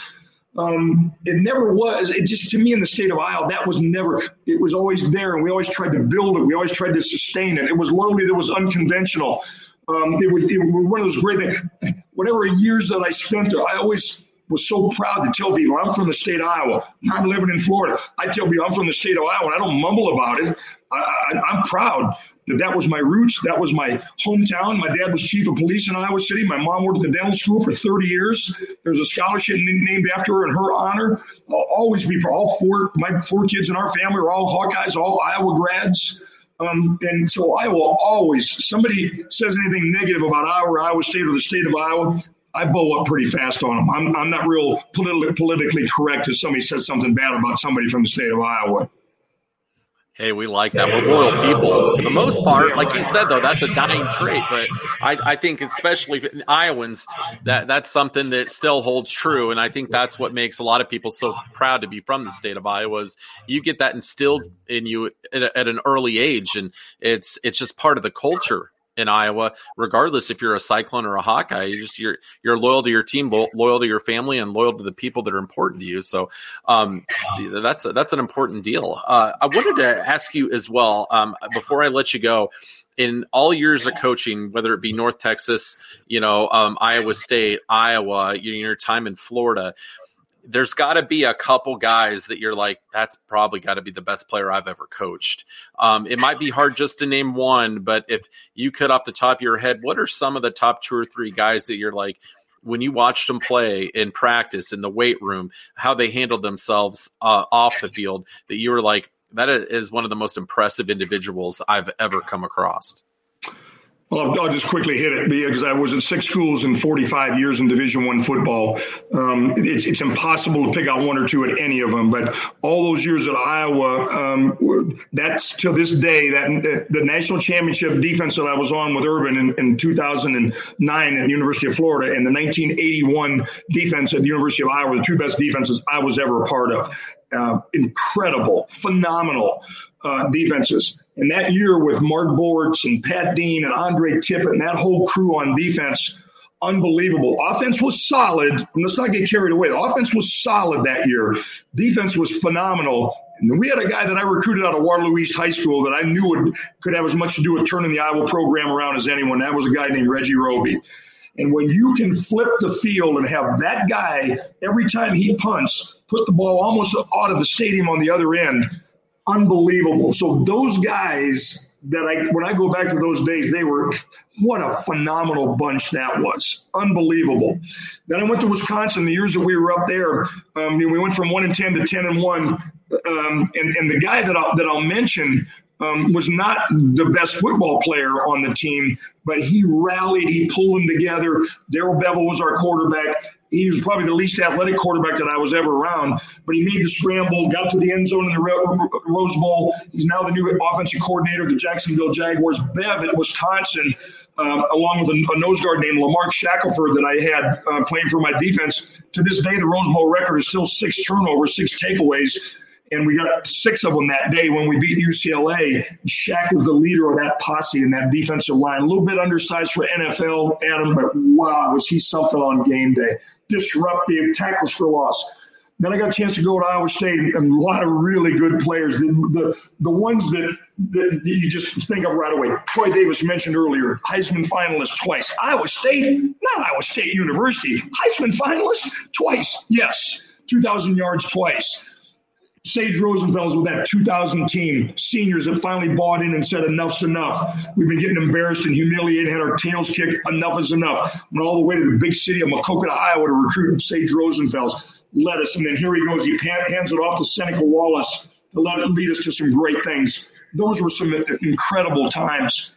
Um, it never was. It just to me in the state of Iowa, that was never. It was always there, and we always tried to build it. We always tried to sustain it. It was loyalty That was unconventional. Um, it, was, it was one of those great things. Whatever years that I spent there, I always was so proud to tell people I'm from the state of Iowa. I'm living in Florida. I tell people I'm from the state of Iowa. And I don't mumble about it. I, am proud that that was my roots. That was my hometown. My dad was chief of police in Iowa City. My mom worked at the dental school for 30 years. There's a scholarship named after her in her honor. I'll always be. All four, my four kids in our family are all Hawkeyes, all Iowa grads. Um, and so I will always, somebody says anything negative about Iowa Iowa State or the state of Iowa, I bow up pretty fast on them. I'm, I'm not real politi- politically correct if somebody says something bad about somebody from the state of Iowa. Hey, we like that. We're loyal people for the most part. Like you said, though, that's a dying trait. But I, I think, especially Iowans, that that's something that still holds true. And I think that's what makes a lot of people so proud to be from the state of Iowa. Is you get that instilled in you at, at an early age, and it's it's just part of the culture in Iowa, regardless if you're a Cyclone or a Hawkeye. You just you're you're loyal to your team, loyal to your family, and loyal to the people that are important to you. So um, that's a, that's an important deal. Uh, I wanted to ask you as well um, before I let you go. In all years of coaching, whether it be North Texas, you know, um, Iowa State, Iowa, your time in Florida, there's got to be a couple guys that you're like, that's probably got to be the best player I've ever coached. Um, it might be hard just to name one, but if you could off the top of your head, what are some of the top two or three guys that you're like, when you watched them play in practice in the weight room, how they handled themselves uh, off the field, that you were like, that is one of the most impressive individuals I've ever come across? Well, I'll just quickly hit it because I was at six schools in 45 years in Division One football. Um, it's, it's impossible to pick out one or two at any of them, but all those years at Iowa, um, that's to this day that the national championship defense that I was on with Urban in, in 2009 at the University of Florida and the 1981 defense at the University of Iowa, the two best defenses I was ever a part of. Uh, incredible, phenomenal uh, defenses. And that year with Mark Bortz and Pat Dean and Andre Tippett and that whole crew on defense, unbelievable. Offense was solid. Let's not get carried away. The offense was solid that year. Defense was phenomenal. And we had a guy that I recruited out of Waterloo East High School that I knew would, could have as much to do with turning the Iowa program around as anyone. That was a guy named Reggie Roby. And when you can flip the field and have that guy every time he punts, put the ball almost out of the stadium on the other end, unbelievable. So those guys that I when I go back to those days, they were what a phenomenal bunch that was, unbelievable. Then I went to Wisconsin. The years that we were up there, um, we went from one and ten to ten and one. Um, and, and the guy that I'll, that I'll mention um, was not the best football player on the team, but he rallied, he pulled them together. Darrell Bevell was our quarterback. He was probably the least athletic quarterback that I was ever around, but he made the scramble, got to the end zone in the Rose Bowl. He's now the new offensive coordinator of the Jacksonville Jaguars. Bev at Wisconsin, um, along with a, a, nose guard named Lamark Shackerford that I had uh, playing for my defense. To this day, the Rose Bowl record is still six turnovers, six takeaways and we got six of them that day when we beat UCLA. Shaq was the leader of that posse in that defensive line. A little bit undersized for NFL, Adam, but wow, was he something on game day. Disruptive, tackles for loss. Then I got a chance to go to Iowa State and a lot of really good players. The, the, the ones that, that you just think of right away. Troy Davis mentioned earlier, Heisman finalist twice. Iowa State, not Iowa State University. Heisman finalist twice. Yes. 2,000 yards twice. Sage Rosenfels with that 2000 team, seniors that finally bought in and said enough's enough. We've been getting embarrassed and humiliated, had our tails kicked. Enough is enough. Went all the way to the big city of Maquoketa, Iowa to recruit Sage Rosenfels. Led us, and then here he goes. He hands it off to Seneca Wallace to let lead us to some great things. Those were some uh, incredible times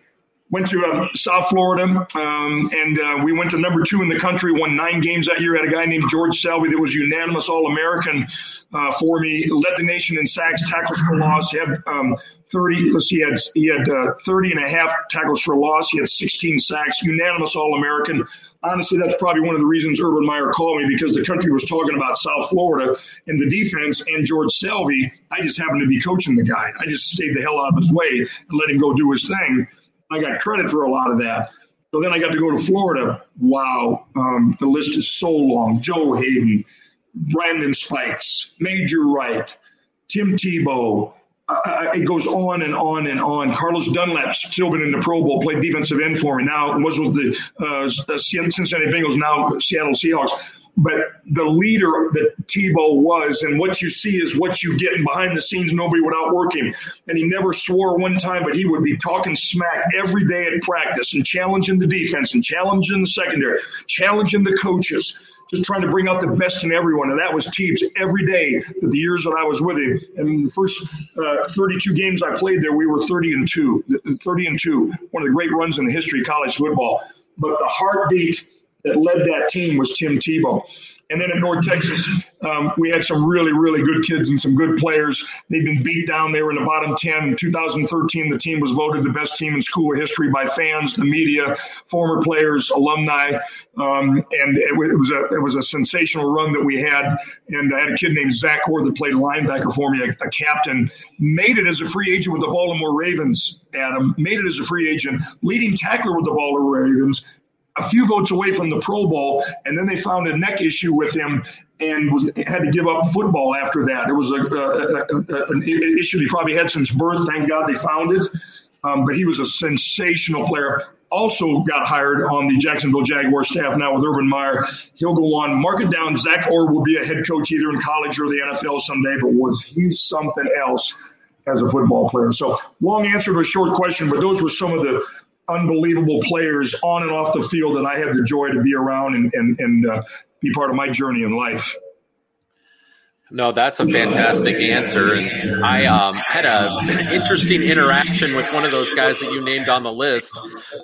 went to um, South Florida, um, and uh, we went to number two in the country. Won nine games that year. Had a guy named George Selvie that was unanimous All American uh, for me. Led the nation in sacks, tackles for loss. He had um, 30. Let's see, he had he had uh, 30 and a half tackles for loss. He had 16 sacks. Unanimous All American. Honestly, that's probably one of the reasons Urban Meyer called me because the country was talking about South Florida and the defense and George Selvie. I just happened to be coaching the guy. I just stayed the hell out of his way and let him go do his thing. I got credit for a lot of that. So then I got to go to Florida. Wow, um, the list is so long. Joe Haden, Brandon Spikes, Major Wright, Tim Tebow. Uh, it goes on and on and on. Carlos Dunlap's still been in the Pro Bowl, played defensive end for me. Now was with the uh, Cincinnati Bengals, now Seattle Seahawks but the leader that Tebow was, and what you see is what you get. And behind the scenes, nobody would outwork him. And he never swore one time, but he would be talking smack every day at practice and challenging the defense and challenging the secondary, challenging the coaches, just trying to bring out the best in everyone. And that was Teebs every day for the years that I was with him. And the first uh, 32 games I played there, we were 30 and two, 30 and two, one of the great runs in the history of college football. But the heartbeat that led that team was Tim Tebow. And then in North Texas, um, we had some really, really good kids and some good players. They'd been beat down. They were in the bottom 10. In 2013, the team was voted the best team in school history by fans, the media, former players, alumni. Um, and it, it, was a, it was a sensational run that we had. And I had a kid named Zach Orr that played linebacker for me, a, a captain. Made it as a free agent with the Baltimore Ravens, Adam. Made it as a free agent, leading tackler with the Baltimore Ravens a few votes away from the Pro Bowl, and then they found a neck issue with him and was, had to give up football after that. It was a, a, a, an issue he probably had since birth. Thank God they found it. Um, but he was a sensational player. Also got hired on the Jacksonville Jaguar staff now with Urban Meyer. He'll go on. Mark it down. Zach Orr will be a head coach either in college or the NFL someday. But was he something else as a football player? So long answer to a short question. But those were some of the unbelievable players on and off the field that I had the joy to be around and, and, and uh, be part of my journey in life. No, that's a fantastic answer. And I um, had an interesting interaction with one of those guys that you named on the list.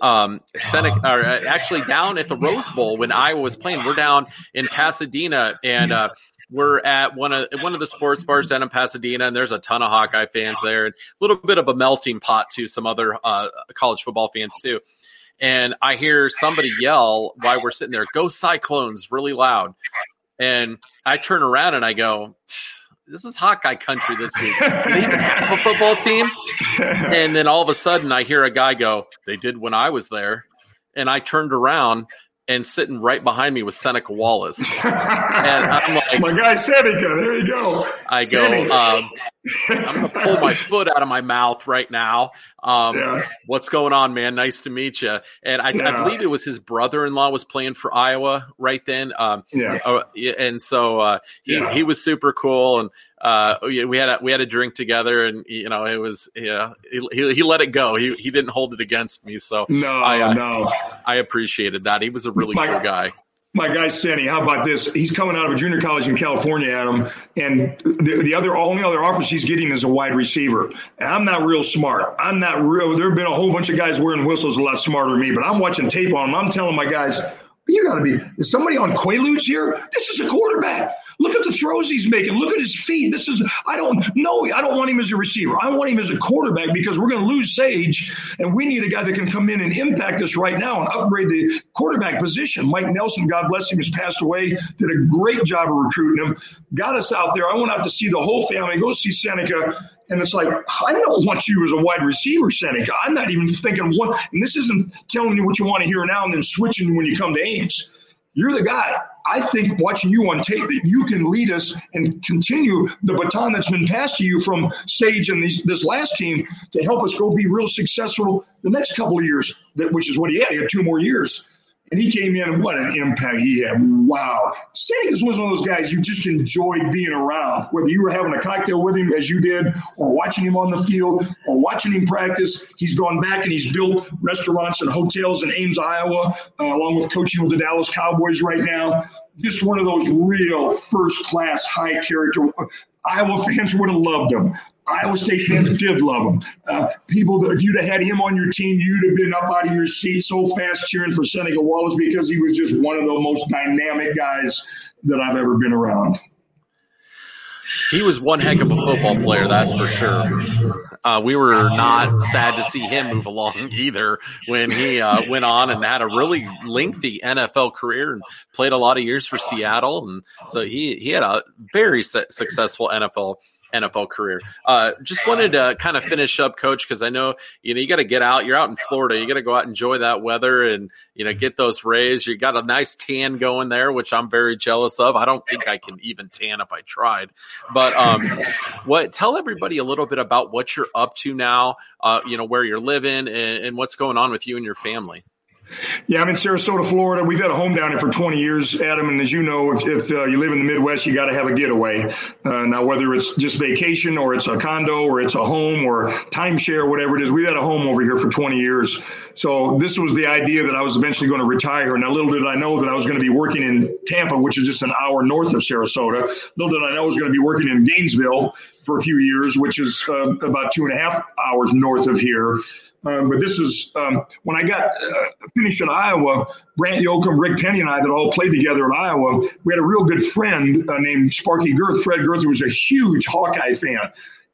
Um, Seneca, or uh, actually down at the Rose Bowl when I was playing. We're down in Pasadena, and uh, we're at one of one of the sports bars down in Pasadena, and there's a ton of Hawkeye fans there, and a little bit of a melting pot to some other uh, college football fans too. And I hear somebody yell while we're sitting there, "Go Cyclones!" really loud, and I turn around and I go, "This is Hawkeye country this week. Do they even have a football team?" And then all of a sudden, I hear a guy go, "They did when I was there," and I turned around and sitting right behind me was Seneca Wallace. and I'm like, my guy Seneca, there you go. I go, um, I'm to pull my foot out of my mouth right now. Um, yeah. What's going on, man? Nice to meet you. And I, yeah. I believe it was his brother-in-law was playing for Iowa right then. Um, yeah. Uh, and so uh, he he was super cool, and uh, we had a, we had a drink together, and you know it was you know, he, he let it go. He he didn't hold it against me, so no, I, uh, no, I appreciated that. He was a really My, cool guy my guy Sandy, how about this? He's coming out of a junior college in California, Adam, and the, the other only other offers he's getting is a wide receiver. And I'm not real smart. I'm not real. There have been a whole bunch of guys wearing whistles a lot smarter than me, but I'm watching tape on them. I'm telling my guys, you got to be. Is somebody on Quaaludes here? This is a quarterback. Look at the throws he's making. Look at his feet. This is, I don't know. I don't want him as a receiver. I want him as a quarterback because we're going to lose Sage, and we need a guy that can come in and impact us right now and upgrade the quarterback position. Mike Nelson, God bless him, has passed away. Did a great job of recruiting him. Got us out there. I went out to see the whole family, go see Seneca. And it's like, I don't want you as a wide receiver, Seneca. I'm not even thinking what, and this isn't telling you what you want to hear now and then switching when you come to Ames. You're the guy. I think watching you on tape that you can lead us and continue the baton that's been passed to you from Sage and these, this last team to help us go be real successful the next couple of years, that, which is what he had. He had two more years. And he came in, and what an impact he had. Wow. Sanders was one of those guys you just enjoyed being around, whether you were having a cocktail with him as you did, or watching him on the field, or watching him practice. He's gone back and he's built restaurants and hotels in Ames, Iowa, uh, along with coaching with the Dallas Cowboys right now. Just one of those real first class, high character. Iowa fans would have loved him. Iowa State fans did love him. Uh, people, if you'd have had him on your team, you'd have been up out of your seat so fast cheering for Seneca Wallace because he was just one of the most dynamic guys that I've ever been around. He was one heck of a football player, that's for sure. Uh, we were not sad to see him move along either when he uh, went on and had a really lengthy NFL career and played a lot of years for Seattle. And so he, he had a very su- successful NFL NFL career. Uh, just wanted to kind of finish up, Coach, because I know you know you got to get out. You're out in Florida. You got to go out and enjoy that weather and you know get those rays. You got a nice tan going there, which I'm very jealous of. I don't think I can even tan if I tried. But um, what? Tell everybody a little bit about what you're up to now. Uh, you know where you're living and, and what's going on with you and your family. Yeah, I'm in Sarasota, Florida. We've had a home down here for 20 years, Adam. And as you know, if, if uh, you live in the Midwest, you got to have a getaway. Uh, now, whether it's just vacation or it's a condo or it's a home or timeshare, whatever it is, we've had a home over here for 20 years. So this was the idea that I was eventually going to retire. Now, little did I know that I was going to be working in Tampa, which is just an hour north of Sarasota. Little did I know I was going to be working in Gainesville for a few years, which is uh, about two and a half hours north of here. Um, but this is um, when I got uh, finished in Iowa. Brant Yoakum, Rick Penny, and I that all played together in Iowa. We had a real good friend uh, named Sparky Girth. Fred Girth, who was a huge Hawkeye fan,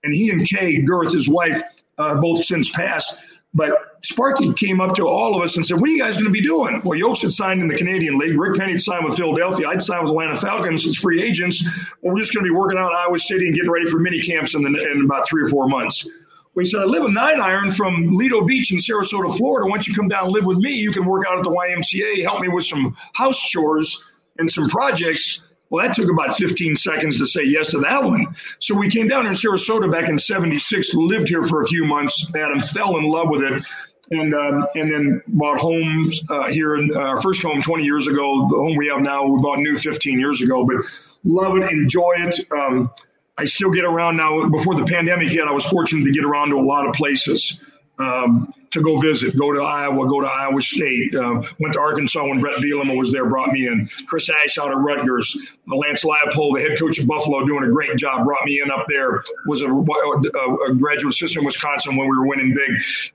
and he and Kay Girth, his wife, uh, both since passed. But Sparky came up to all of us and said, "What are you guys going to be doing?" Well, Yokes had signed in the Canadian League. Rick Penny had signed with Philadelphia. I'd signed with Atlanta Falcons as free agents. Well, we're just going to be working out in Iowa City and getting ready for mini camps in, the, in about three or four months. We said, I live in Nine Iron from Lido Beach in Sarasota, Florida. Once you come down and live with me, you can work out at the YMCA, help me with some house chores and some projects. Well, that took about 15 seconds to say yes to that one. So we came down here in Sarasota back in 76, lived here for a few months. Adam fell in love with it. And um, and then bought homes uh, here in uh, our first home 20 years ago. The home we have now, we bought new 15 years ago. But love it, enjoy it. Um, I still get around now. Before the pandemic hit, I was fortunate to get around to a lot of places um, to go visit. Go to Iowa, go to Iowa State. Uh, went to Arkansas when Bret Bielema was there, brought me in. Chris Ash out of Rutgers. Lance Leipold, the head coach of Buffalo, doing a great job, brought me in up there. Was a, a, a graduate assistant in Wisconsin when we were winning big.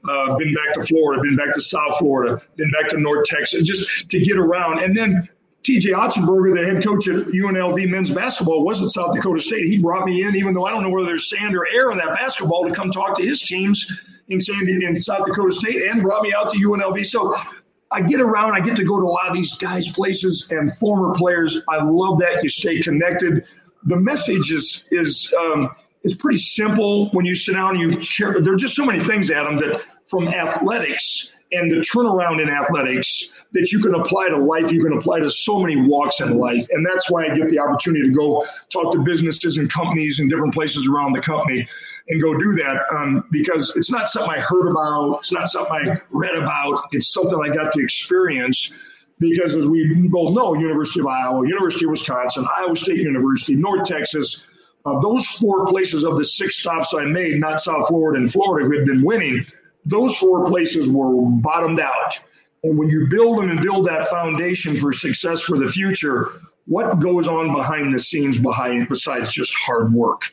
Uh, been back to Florida, been back to South Florida, been back to North Texas, just to get around. And then TJ Otzelberger, the head coach at UNLV men's basketball, was at South Dakota State. He brought me in, even though I don't know whether there's sand or air in that basketball, to come talk to his teams in in South Dakota State, and brought me out to UNLV. So I get around, I get to go to a lot of these guys' places and former players. I love that you stay connected. The message is is um, is pretty simple when you sit down and you care. There are just so many things, Adam, that from athletics and the turnaround in athletics that you can apply to life, you can apply to so many walks in life. And that's why I get the opportunity to go talk to businesses and companies and different places around the company and go do that um, because it's not something I heard about, it's not something I read about, it's something I got to experience. Because as we both know, University of Iowa, University of Wisconsin, Iowa State University, North Texas, uh, those four places of the six stops I made, not South Florida and Florida, who had been winning, those four places were bottomed out. And when you build them and build that foundation for success for the future, what goes on behind the scenes behind besides just hard work?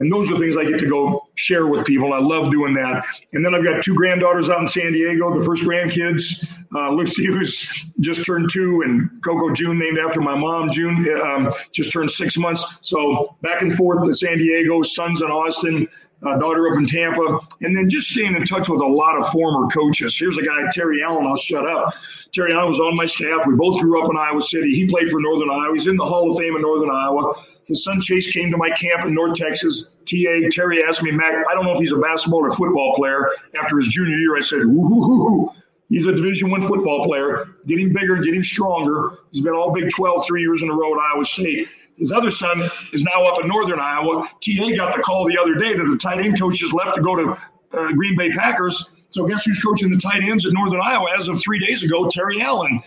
And those are things I get to go share with people. I love doing that. And then I've got two granddaughters out in San Diego, the first grandkids. Uh, Lucy, who's just turned two, and Coco June, named after my mom, June, um, just turned six months. So back and forth to San Diego, sons in Austin, uh, daughter up in Tampa, and then just staying in touch with a lot of former coaches. Here's a guy, Terry Allen. I'll shut up. Terry Allen was on my staff. We both grew up in Iowa City. He played for Northern Iowa. He's in the Hall of Fame in Northern Iowa. His son Chase came to my camp in North Texas. TA Terry asked me, Mac, I don't know if he's a basketball or football player. After his junior year, I said, woo He's a Division One football player, getting bigger, getting stronger. He's been all Big 12 three years in a row at Iowa State. His other son is now up in Northern Iowa. TA got the call the other day that the tight end coach just left to go to uh, Green Bay Packers. So guess who's coaching the tight ends at Northern Iowa as of three days ago? Terry Allen.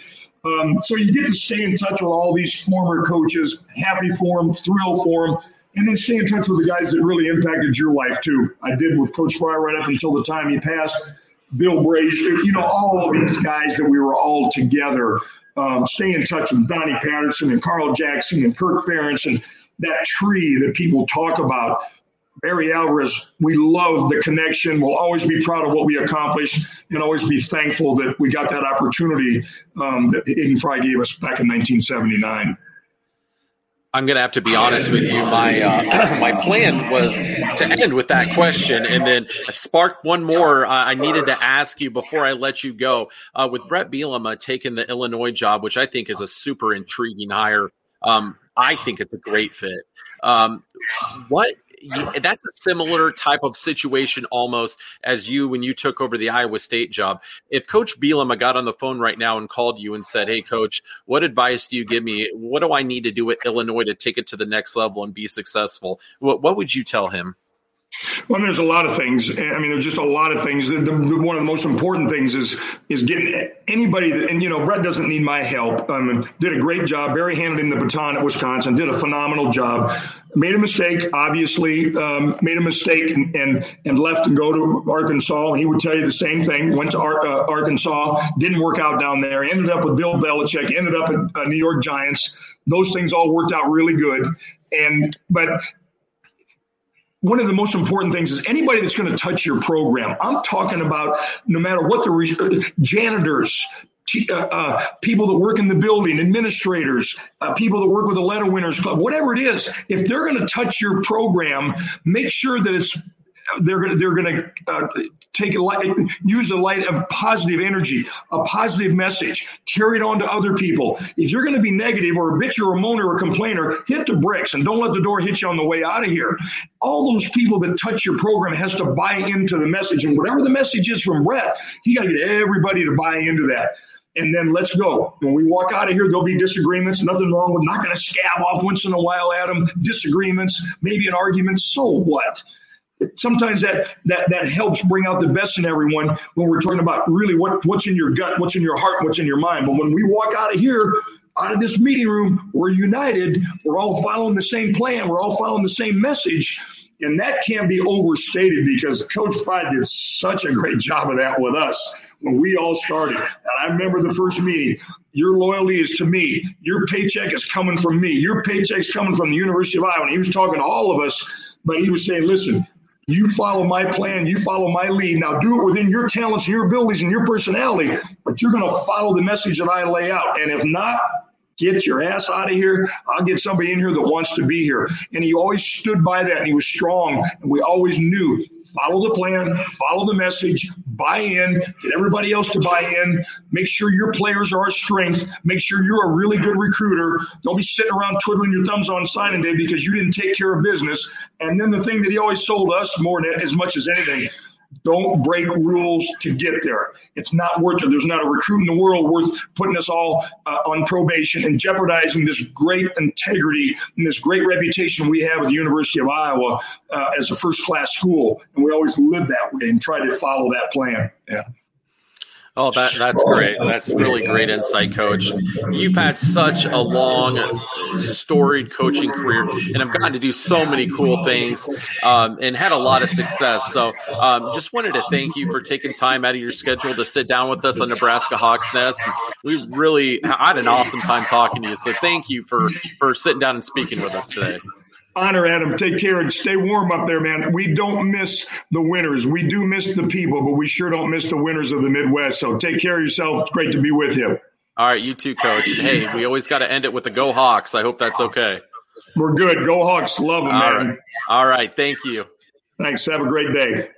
Um, so you get to stay in touch with all these former coaches, happy for them, thrilled for them, and then stay in touch with the guys that really impacted your life too. I did with Coach Fry right up until the time he passed. Bill Brashier, you know, all of these guys that we were all together. Um, stay in touch with Donnie Patterson and Carl Jackson and Kirk Ferentz and that tree that people talk about. Barry Alvarez, we love the connection. We'll always be proud of what we accomplished and always be thankful that we got that opportunity um, that Hayden Fry gave us back in 1979. I'm going to have to be honest with you. My uh, my plan was to end with that question, and then spark one more. Uh, I needed to ask you before I let you go. Uh, with Bret Bielema taking the Illinois job, which I think is a super intriguing hire. Um, I think it's a great fit. Um, what that's a similar type of situation almost as you when you took over the Iowa State job. If Coach Bielema got on the phone right now and called you and said, "Hey, Coach, what advice do you give me? What do I need to do at Illinois to take it to the next level and be successful?" What, what would you tell him? Well, there's a lot of things. I mean, there's just a lot of things. The, the, one of the most important things is is getting anybody. That, and you know, Bret doesn't need my help. Um, did a great job. Barry handed him the baton at Wisconsin. Did a phenomenal job. Made a mistake, obviously. Um, made a mistake and, and, and left to go to Arkansas. He would tell you the same thing. Went to Ar- uh, Arkansas. Didn't work out down there. Ended up with Bill Belichick. Ended up at uh, New York Giants. Those things all worked out really good. And but one of the most important things is anybody that's going to touch your program. I'm talking about no matter what the re- janitors, uh, uh, people that work in the building, administrators, uh, people that work with the letter winners club, whatever it is, if they're going to touch your program, make sure that it's they're to they're going to uh, take a light, use a light of positive energy, a positive message, carry it on to other people. If you're going to be negative or a bitch or a moaner or a complainer, hit the bricks and don't let the door hit you on the way out of here. All those people that touch your program has to buy into the message, and whatever the message is from Bret, he got to get everybody to buy into that and then let's go. When we walk out of here, there'll be disagreements. Nothing wrong with not going to scab off once in a while Adam. Disagreements, maybe an argument. So what? Sometimes that that that helps bring out the best in everyone when we're talking about really what what's in your gut, what's in your heart, what's in your mind. But when we walk out of here, out of this meeting room, we're united. We're all following the same plan. We're all following the same message. And that can't be overstated because Coach Fry did such a great job of that with us when we all started. And I remember the first meeting. Your loyalty is to me. Your paycheck is coming from me. Your paycheck's coming from the University of Iowa. And he was talking to all of us, but he was saying, listen, you follow my plan, you follow my lead. Now do it within your talents, your abilities, and your personality, but you're going to follow the message that I lay out. And if not, get your ass out of here. I'll get somebody in here that wants to be here. And he always stood by that and he was strong. And we always knew follow the plan, follow the message, buy in, get everybody else to buy in, make sure your players are a strength, make sure you're a really good recruiter. Don't be sitting around twiddling your thumbs on signing day because you didn't take care of business. And then the thing that he always sold us more than as much as anything, Don't break rules to get there. It's not worth it. There's not a recruit in the world worth putting us all uh, on probation and jeopardizing this great integrity and this great reputation we have at the University of Iowa uh, as a first class school. And we always live that way and try to follow that plan. Yeah. Oh, that that's great. That's really great insight, Coach. You've had such a long, storied coaching career, and have gotten to do so many cool things, um, and had a lot of success. So, um, just wanted to thank you for taking time out of your schedule to sit down with us on Nebraska Hawks Nest. We really I had an awesome time talking to you. So, thank you for for sitting down and speaking with us today honor, Adam. Take care and stay warm up there, man. We don't miss the winners. We do miss the people, but we sure don't miss the winners of the Midwest. So take care of yourself. It's great to be with you. All right, you too, coach. And hey, we always got to end it with the Go Hawks. I hope that's okay. We're good. Go Hawks. Love them, All man. Right. All right. Thank you. Thanks. Have a great day.